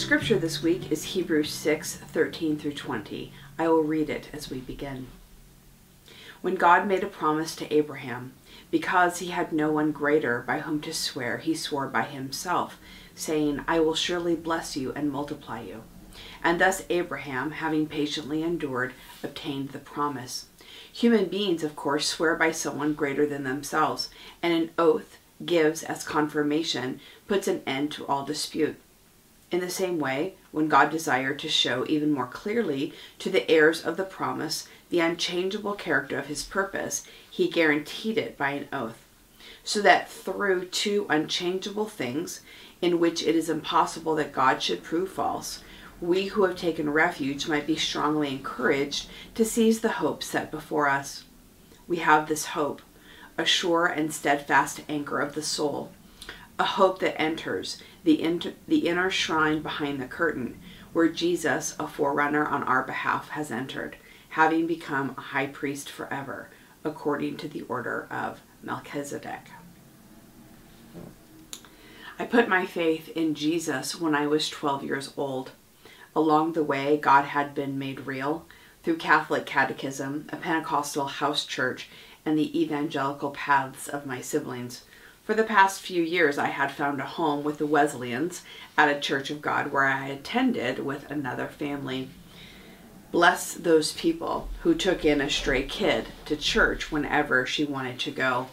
scripture this week is Hebrews 6 13 through 20. I will read it as we begin. When God made a promise to Abraham, because he had no one greater by whom to swear, he swore by himself, saying, I will surely bless you and multiply you. And thus Abraham, having patiently endured, obtained the promise. Human beings, of course, swear by someone greater than themselves, and an oath gives as confirmation puts an end to all dispute. In the same way, when God desired to show even more clearly to the heirs of the promise the unchangeable character of his purpose, he guaranteed it by an oath, so that through two unchangeable things, in which it is impossible that God should prove false, we who have taken refuge might be strongly encouraged to seize the hope set before us. We have this hope, a sure and steadfast anchor of the soul, a hope that enters the, inter- the inner shrine behind the curtain, where Jesus, a forerunner on our behalf, has entered, having become a high priest forever, according to the order of Melchizedek. I put my faith in Jesus when I was 12 years old. Along the way, God had been made real through Catholic catechism, a Pentecostal house church, and the evangelical paths of my siblings. For the past few years, I had found a home with the Wesleyans at a Church of God where I attended with another family. Bless those people who took in a stray kid to church whenever she wanted to go.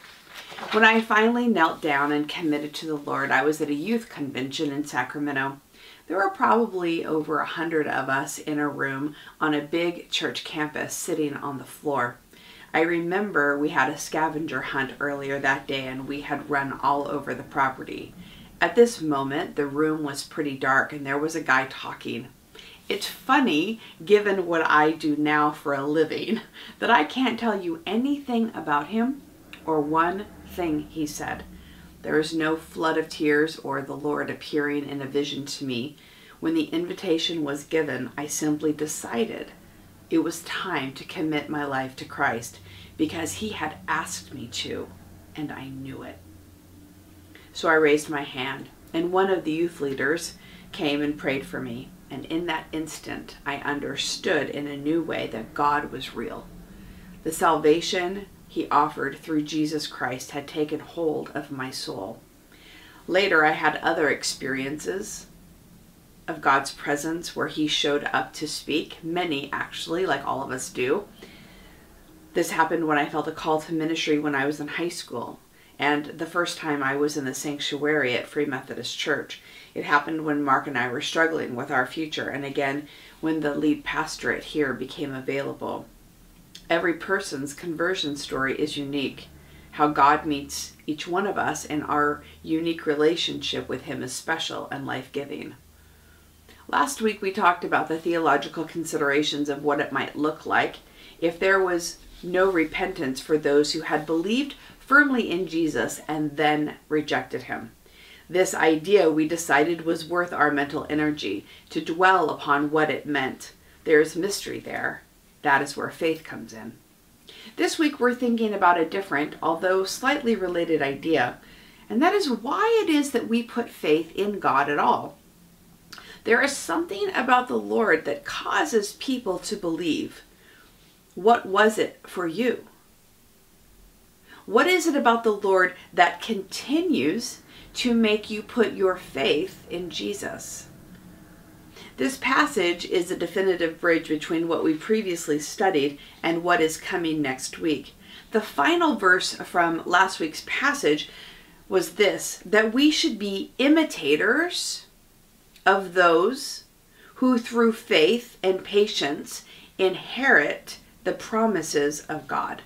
When I finally knelt down and committed to the Lord, I was at a youth convention in Sacramento. There were probably over a hundred of us in a room on a big church campus sitting on the floor. I remember we had a scavenger hunt earlier that day and we had run all over the property. At this moment, the room was pretty dark and there was a guy talking. It's funny, given what I do now for a living, that I can't tell you anything about him or one thing he said. There is no flood of tears or the Lord appearing in a vision to me. When the invitation was given, I simply decided it was time to commit my life to Christ because he had asked me to, and I knew it. So I raised my hand, and one of the youth leaders came and prayed for me. And in that instant, I understood in a new way that God was real. The salvation he offered through Jesus Christ had taken hold of my soul. Later, I had other experiences of God's presence where he showed up to speak, many actually, like all of us do. This happened when I felt a call to ministry when I was in high school, and the first time I was in the sanctuary at Free Methodist Church. It happened when Mark and I were struggling with our future, and again when the lead pastorate here became available. Every person's conversion story is unique. How God meets each one of us and our unique relationship with Him is special and life giving. Last week we talked about the theological considerations of what it might look like if there was no repentance for those who had believed firmly in Jesus and then rejected Him. This idea we decided was worth our mental energy to dwell upon what it meant. There is mystery there that is where faith comes in. This week we're thinking about a different, although slightly related idea, and that is why it is that we put faith in God at all. There is something about the Lord that causes people to believe. What was it for you? What is it about the Lord that continues to make you put your faith in Jesus? This passage is a definitive bridge between what we previously studied and what is coming next week. The final verse from last week's passage was this that we should be imitators of those who, through faith and patience, inherit the promises of God.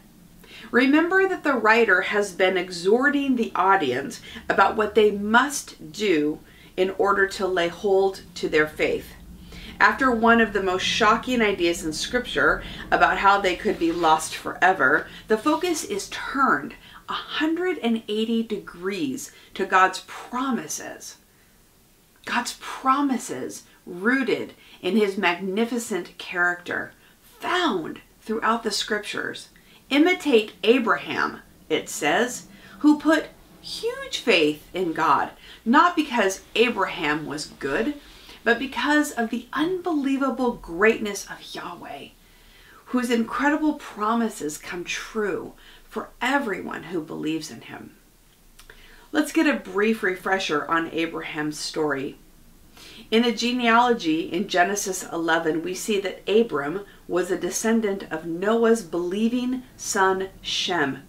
Remember that the writer has been exhorting the audience about what they must do in order to lay hold to their faith after one of the most shocking ideas in Scripture about how they could be lost forever, the focus is turned 180 degrees to God's promises. God's promises rooted in his magnificent character, found throughout the scriptures. Imitate Abraham, it says, who put huge faith in God, not because Abraham was good, but because of the unbelievable greatness of Yahweh, whose incredible promises come true for everyone who believes in him. Let's get a brief refresher on Abraham's story. In the genealogy in Genesis 11, we see that Abram was a descendant of Noah's believing son Shem,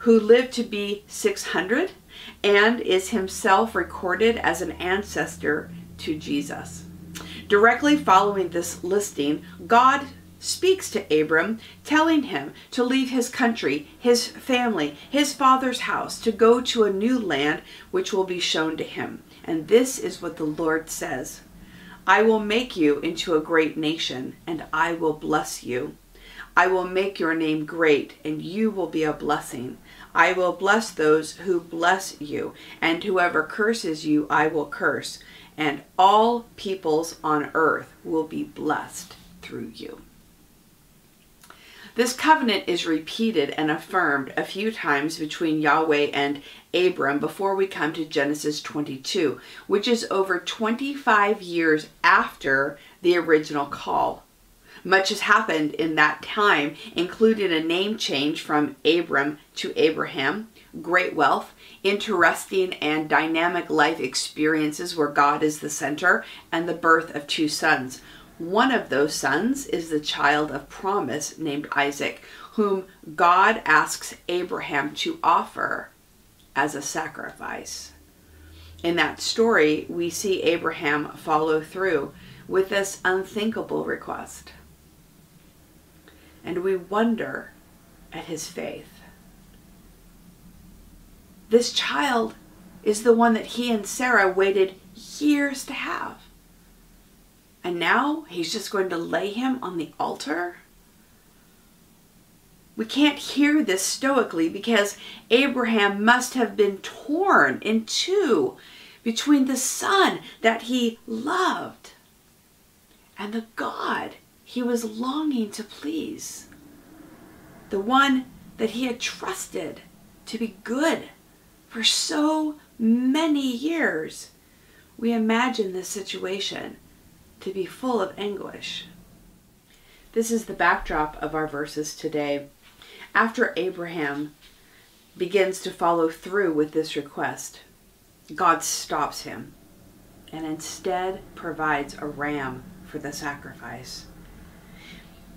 who lived to be 600 and is himself recorded as an ancestor to Jesus. Directly following this listing, God speaks to Abram, telling him to leave his country, his family, his father's house, to go to a new land which will be shown to him. And this is what the Lord says I will make you into a great nation, and I will bless you. I will make your name great, and you will be a blessing. I will bless those who bless you, and whoever curses you, I will curse, and all peoples on earth will be blessed through you. This covenant is repeated and affirmed a few times between Yahweh and Abram before we come to Genesis 22, which is over 25 years after the original call. Much has happened in that time, including a name change from Abram to Abraham, great wealth, interesting and dynamic life experiences where God is the center, and the birth of two sons. One of those sons is the child of promise named Isaac, whom God asks Abraham to offer as a sacrifice. In that story, we see Abraham follow through with this unthinkable request. And we wonder at his faith. This child is the one that he and Sarah waited years to have. And now he's just going to lay him on the altar? We can't hear this stoically because Abraham must have been torn in two between the son that he loved and the God he was longing to please, the one that he had trusted to be good for so many years. We imagine this situation to be full of anguish. This is the backdrop of our verses today. After Abraham begins to follow through with this request, God stops him and instead provides a ram for the sacrifice.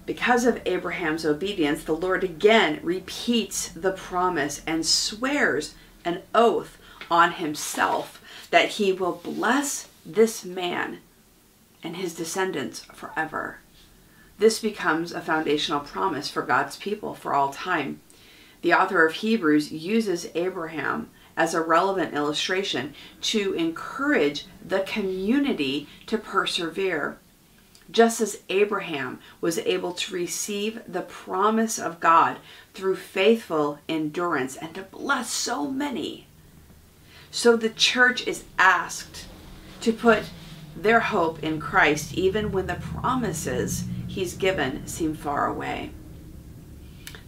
Because of Abraham's obedience, the Lord again repeats the promise and swears an oath on himself that he will bless this man and his descendants forever. This becomes a foundational promise for God's people for all time. The author of Hebrews uses Abraham as a relevant illustration to encourage the community to persevere. Just as Abraham was able to receive the promise of God through faithful endurance and to bless so many, so the church is asked to put their hope in Christ, even when the promises he's given seem far away.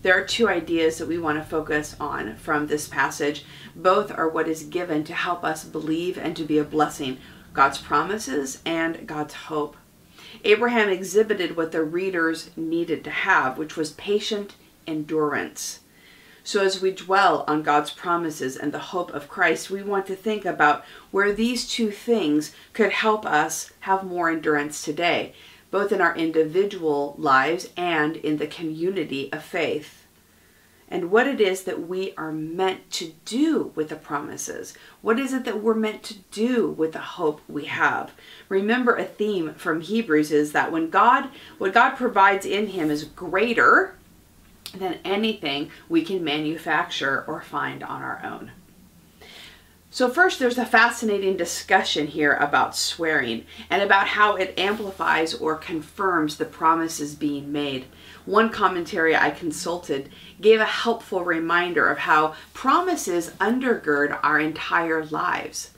There are two ideas that we want to focus on from this passage. Both are what is given to help us believe and to be a blessing God's promises and God's hope. Abraham exhibited what the readers needed to have, which was patient endurance. So, as we dwell on God's promises and the hope of Christ, we want to think about where these two things could help us have more endurance today, both in our individual lives and in the community of faith. And what it is that we are meant to do with the promises. What is it that we're meant to do with the hope we have? Remember, a theme from Hebrews is that when God, what God provides in Him is greater than anything we can manufacture or find on our own. So, first, there's a fascinating discussion here about swearing and about how it amplifies or confirms the promises being made. One commentary I consulted gave a helpful reminder of how promises undergird our entire lives.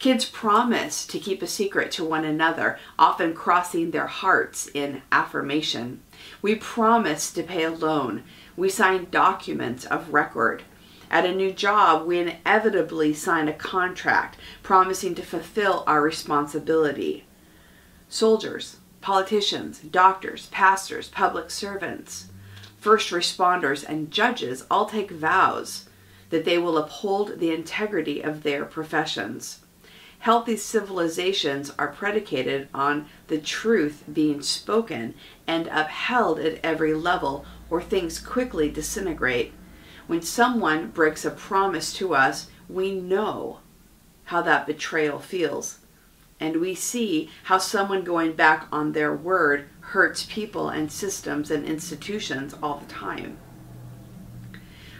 Kids promise to keep a secret to one another, often crossing their hearts in affirmation. We promise to pay a loan, we sign documents of record. At a new job, we inevitably sign a contract promising to fulfill our responsibility. Soldiers, politicians, doctors, pastors, public servants, first responders, and judges all take vows that they will uphold the integrity of their professions. Healthy civilizations are predicated on the truth being spoken and upheld at every level, or things quickly disintegrate. When someone breaks a promise to us, we know how that betrayal feels. And we see how someone going back on their word hurts people and systems and institutions all the time.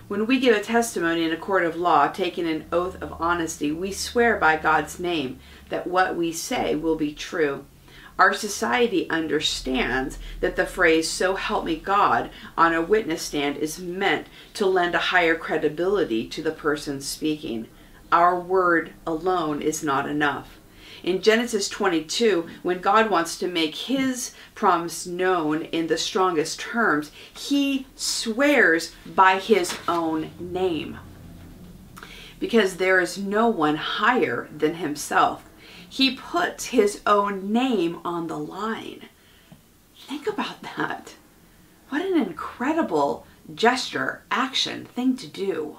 When we give a testimony in a court of law, taking an oath of honesty, we swear by God's name that what we say will be true. Our society understands that the phrase, so help me God, on a witness stand is meant to lend a higher credibility to the person speaking. Our word alone is not enough in Genesis 22, when God wants to make his promise known in the strongest terms, he swears by his own name. Because there is no one higher than himself. He puts his own name on the line. Think about that. What an incredible gesture, action, thing to do.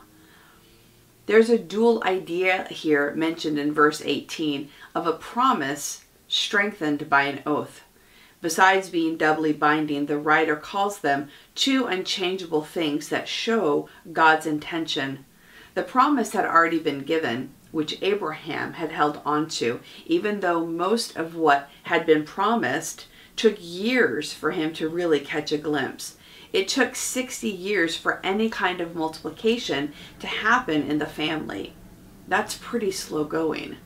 There's a dual idea here mentioned in verse 18 of a promise strengthened by an oath. Besides being doubly binding, the writer calls them two unchangeable things that show God's intention. The promise had already been given, which Abraham had held onto, even though most of what had been promised took years for him to really catch a glimpse. It took 60 years for any kind of multiplication to happen in the family. That's pretty slow going.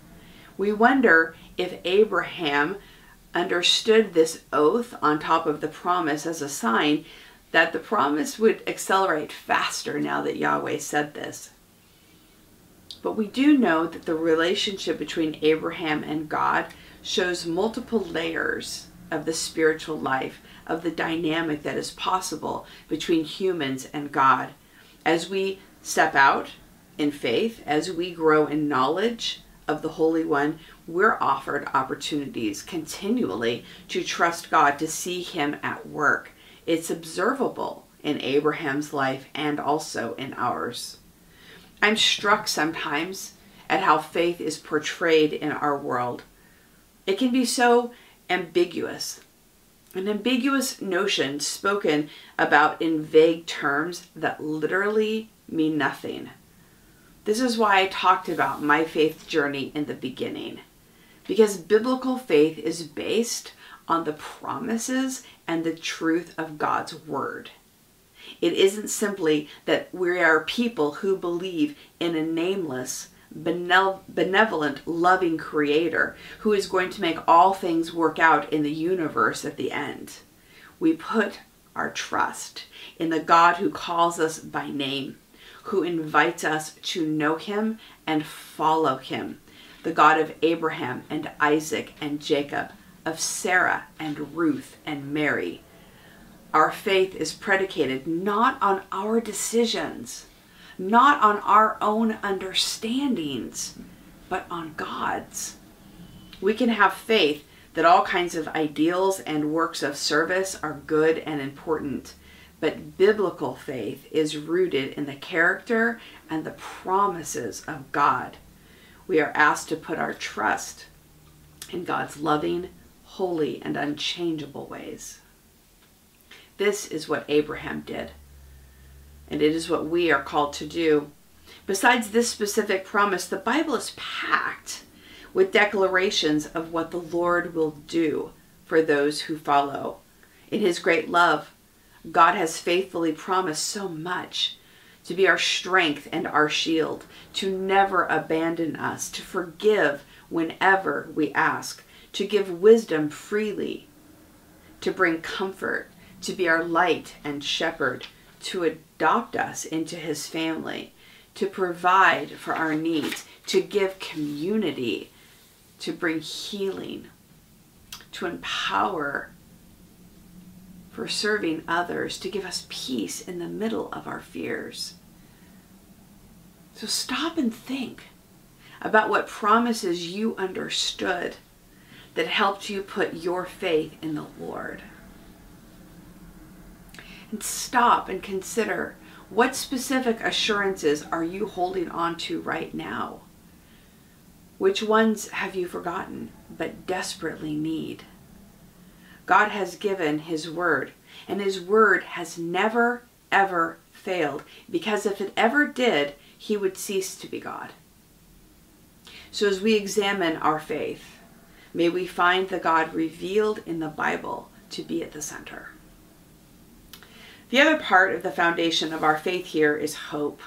We wonder if Abraham understood this oath on top of the promise as a sign that the promise would accelerate faster now that Yahweh said this. But we do know that the relationship between Abraham and God shows multiple layers of the spiritual life, of the dynamic that is possible between humans and God. As we step out in faith, as we grow in knowledge, of the Holy One, we're offered opportunities continually to trust God, to see Him at work. It's observable in Abraham's life and also in ours. I'm struck sometimes at how faith is portrayed in our world. It can be so ambiguous. An ambiguous notion spoken about in vague terms that literally mean nothing. This is why I talked about my faith journey in the beginning. Because biblical faith is based on the promises and the truth of God's word. It isn't simply that we are people who believe in a nameless, benevolent, loving creator who is going to make all things work out in the universe at the end. We put our trust in the God who calls us by name who invites us to know him and follow him, the God of Abraham and Isaac and Jacob, of Sarah and Ruth and Mary. Our faith is predicated not on our decisions, not on our own understandings, but on God's. We can have faith that all kinds of ideals and works of service are good and important but biblical faith is rooted in the character and the promises of God. We are asked to put our trust in God's loving, holy, and unchangeable ways. This is what Abraham did, and it is what we are called to do. Besides this specific promise, the Bible is packed with declarations of what the Lord will do for those who follow. In his great love, God has faithfully promised so much to be our strength and our shield, to never abandon us, to forgive whenever we ask, to give wisdom freely, to bring comfort, to be our light and shepherd, to adopt us into his family, to provide for our needs, to give community, to bring healing, to empower for serving others, to give us peace in the middle of our fears. So stop and think about what promises you understood. that helped you put your faith in the Lord? And stop and consider what specific assurances are you holding on to right now? Which ones have you forgotten but desperately need? God has given His Word, and His Word has never, ever failed, because if it ever did, He would cease to be God. So as we examine our faith, may we find the God revealed in the Bible to be at the center. The other part of the foundation of our faith here is hope.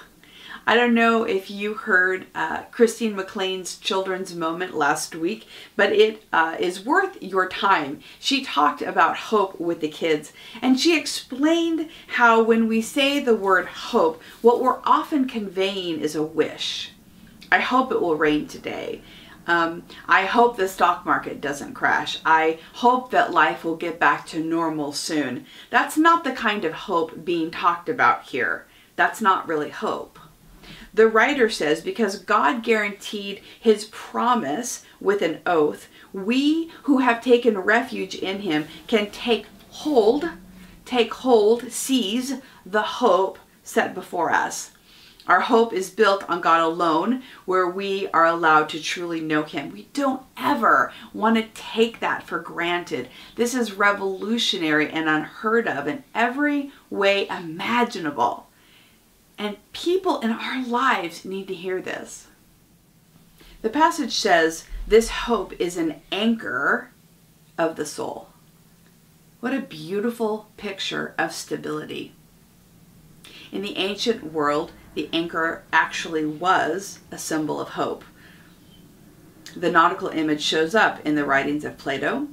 I don't know if you heard uh, Christine McLean's children's moment last week, but it uh, is worth your time. She talked about hope with the kids, and she explained how when we say the word hope, what we're often conveying is a wish. I hope it will rain today. Um, I hope the stock market doesn't crash. I hope that life will get back to normal soon. That's not the kind of hope being talked about here. That's not really hope. The writer says, because God guaranteed his promise with an oath, we who have taken refuge in him can take hold, take hold, seize the hope set before us. Our hope is built on God alone, where we are allowed to truly know Him. We don't ever want to take that for granted. This is revolutionary and unheard of in every way imaginable. And people in our lives need to hear this. The passage says this hope is an anchor of the soul. What a beautiful picture of stability. In the ancient world, the anchor actually was a symbol of hope. The nautical image shows up in the writings of Plato,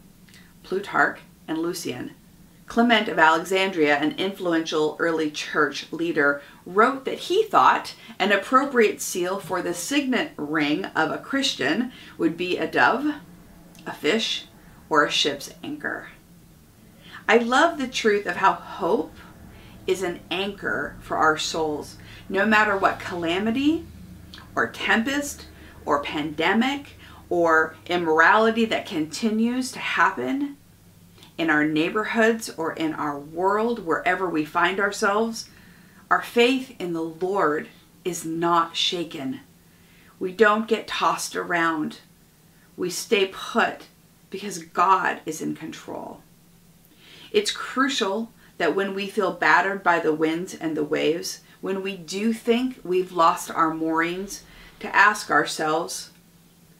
Plutarch, and Lucian. Clement of Alexandria, an influential early church leader, wrote that he thought an appropriate seal for the signet ring of a Christian would be a dove, a fish, or a ship's anchor. I love the truth of how hope is an anchor for our souls no matter what calamity or tempest or pandemic or immorality that continues to happen in our neighborhoods or in our world, wherever we find ourselves, our faith in the Lord is not shaken. We don't get tossed around. We stay put because God is in control. It's crucial that when we feel battered by the winds and the waves, when we do think we've lost our moorings, to ask ourselves,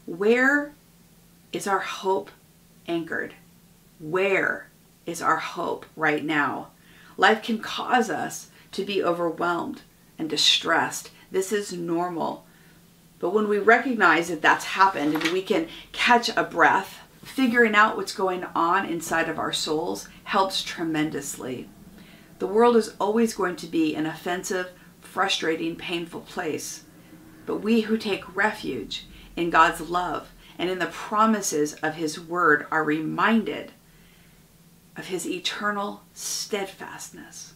where is our hope anchored? Where is our hope right now? Life can cause us to be overwhelmed and distressed. This is normal. But when we recognize that that's happened and we can catch a breath, figuring out what's going on inside of our souls helps tremendously. The world is always going to be an offensive, frustrating, painful place. But we who take refuge in God's love and in the promises of His Word are reminded of His eternal steadfastness,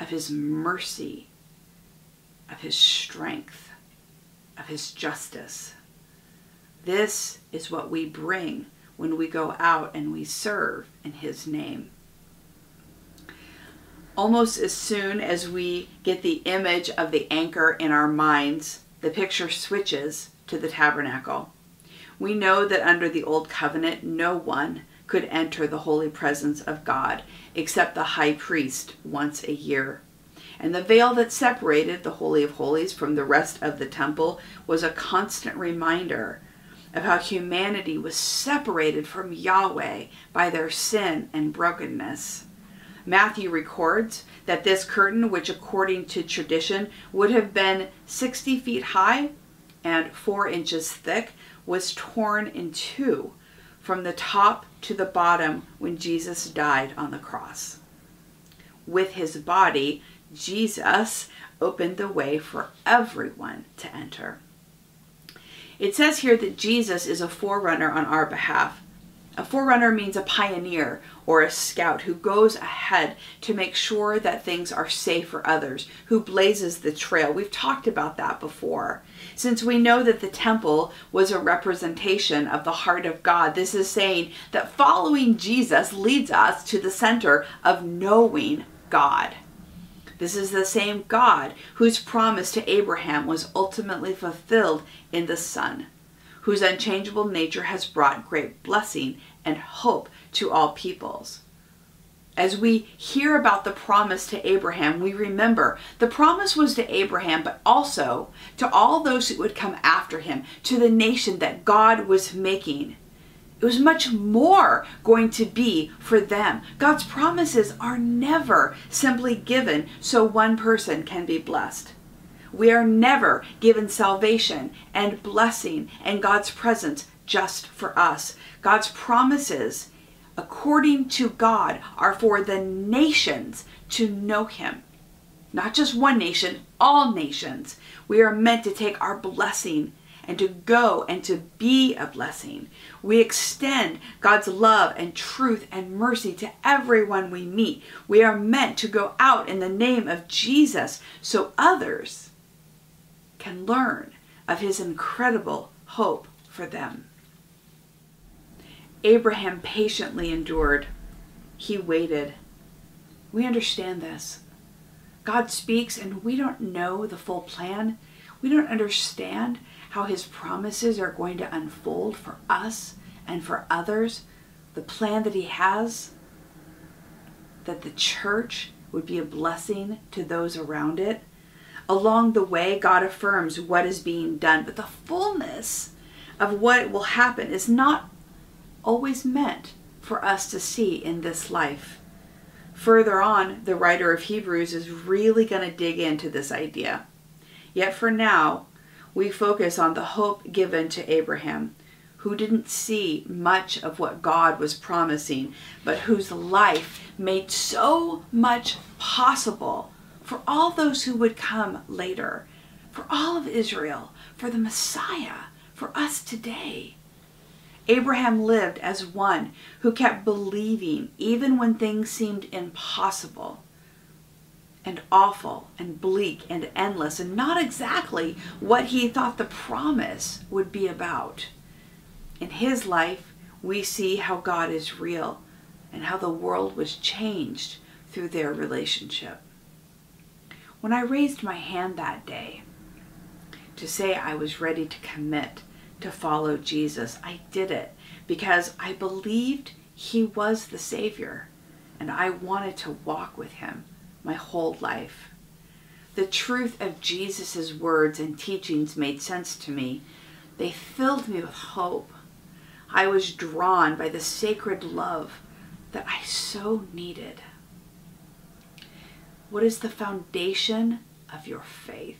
of His mercy, of His strength, of His justice. This is what we bring when we go out and we serve in His name almost as soon as we get the image of the anchor in our minds, the picture switches to the tabernacle. We know that under the Old Covenant, no one could enter the holy presence of God except the high priest once a year. And the veil that separated the Holy of Holies from the rest of the temple was a constant reminder of how humanity was separated from Yahweh by their sin and brokenness. Matthew records that this curtain, which according to tradition would have been 60 feet high and 4 inches thick, was torn in two from the top to the bottom when Jesus died on the cross. With his body, Jesus opened the way for everyone to enter. It says here that Jesus is a forerunner on our behalf. A forerunner means a pioneer or a scout who goes ahead to make sure that things are safe for others, who blazes the trail. We've talked about that before. Since we know that the temple was a representation of the heart of God, this is saying that following Jesus leads us to the center of knowing God. This is the same God whose promise to Abraham was ultimately fulfilled in the Son whose unchangeable nature has brought great blessing and hope to all peoples. As we hear about the promise to Abraham, we remember the promise was to Abraham, but also to all those who would come after him, to the nation that God was making. It was much more going to be for them. God's promises are never simply given so one person can be blessed. We are never given salvation and blessing and God's presence just for us. God's promises, according to God, are for the nations to know Him. Not just one nation, all nations. We are meant to take our blessing and to go and to be a blessing. We extend God's love and truth and mercy to everyone we meet. We are meant to go out in the name of Jesus so others can learn of his incredible hope for them. Abraham patiently endured. He waited. We understand this. God speaks, and we don't know the full plan. We don't understand how his promises are going to unfold for us and for others. The plan that he has, that the church would be a blessing to those around it. Along the way, God affirms what is being done, but the fullness of what will happen is not always meant for us to see in this life. Further on, the writer of Hebrews is really going to dig into this idea. Yet for now, we focus on the hope given to Abraham, who didn't see much of what God was promising, but whose life made so much possible for all those who would come later, for all of Israel, for the Messiah, for us today. Abraham lived as one who kept believing even when things seemed impossible and awful and bleak and endless and not exactly what he thought the promise would be about. In his life, we see how God is real and how the world was changed through their relationship. When I raised my hand that day to say I was ready to commit to follow Jesus, I did it because I believed he was the Savior and I wanted to walk with him my whole life. The truth of Jesus' words and teachings made sense to me. They filled me with hope. I was drawn by the sacred love that I so needed. What is the foundation of your faith?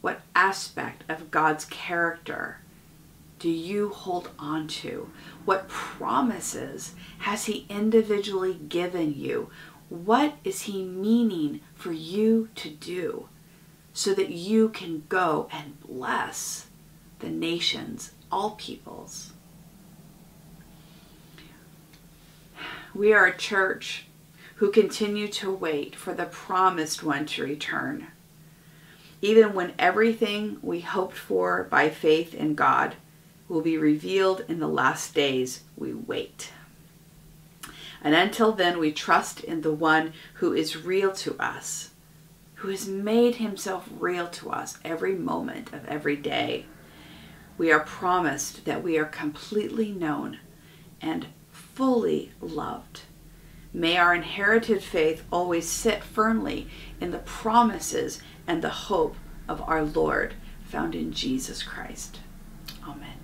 What aspect of God's character do you hold on to? What promises has He individually given you? What is He meaning for you to do so that you can go and bless the nations, all peoples? We are a church who continue to wait for the promised one to return. Even when everything we hoped for by faith in God will be revealed in the last days, we wait. And until then, we trust in the one who is real to us, who has made himself real to us every moment of every day. We are promised that we are completely known and fully loved. May our inherited faith always sit firmly in the promises and the hope of our Lord found in Jesus Christ. Amen.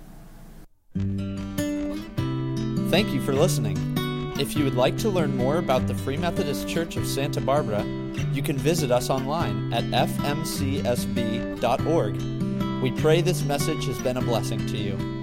Thank you for listening. If you would like to learn more about the Free Methodist Church of Santa Barbara, you can visit us online at fmcsb.org. We pray this message has been a blessing to you.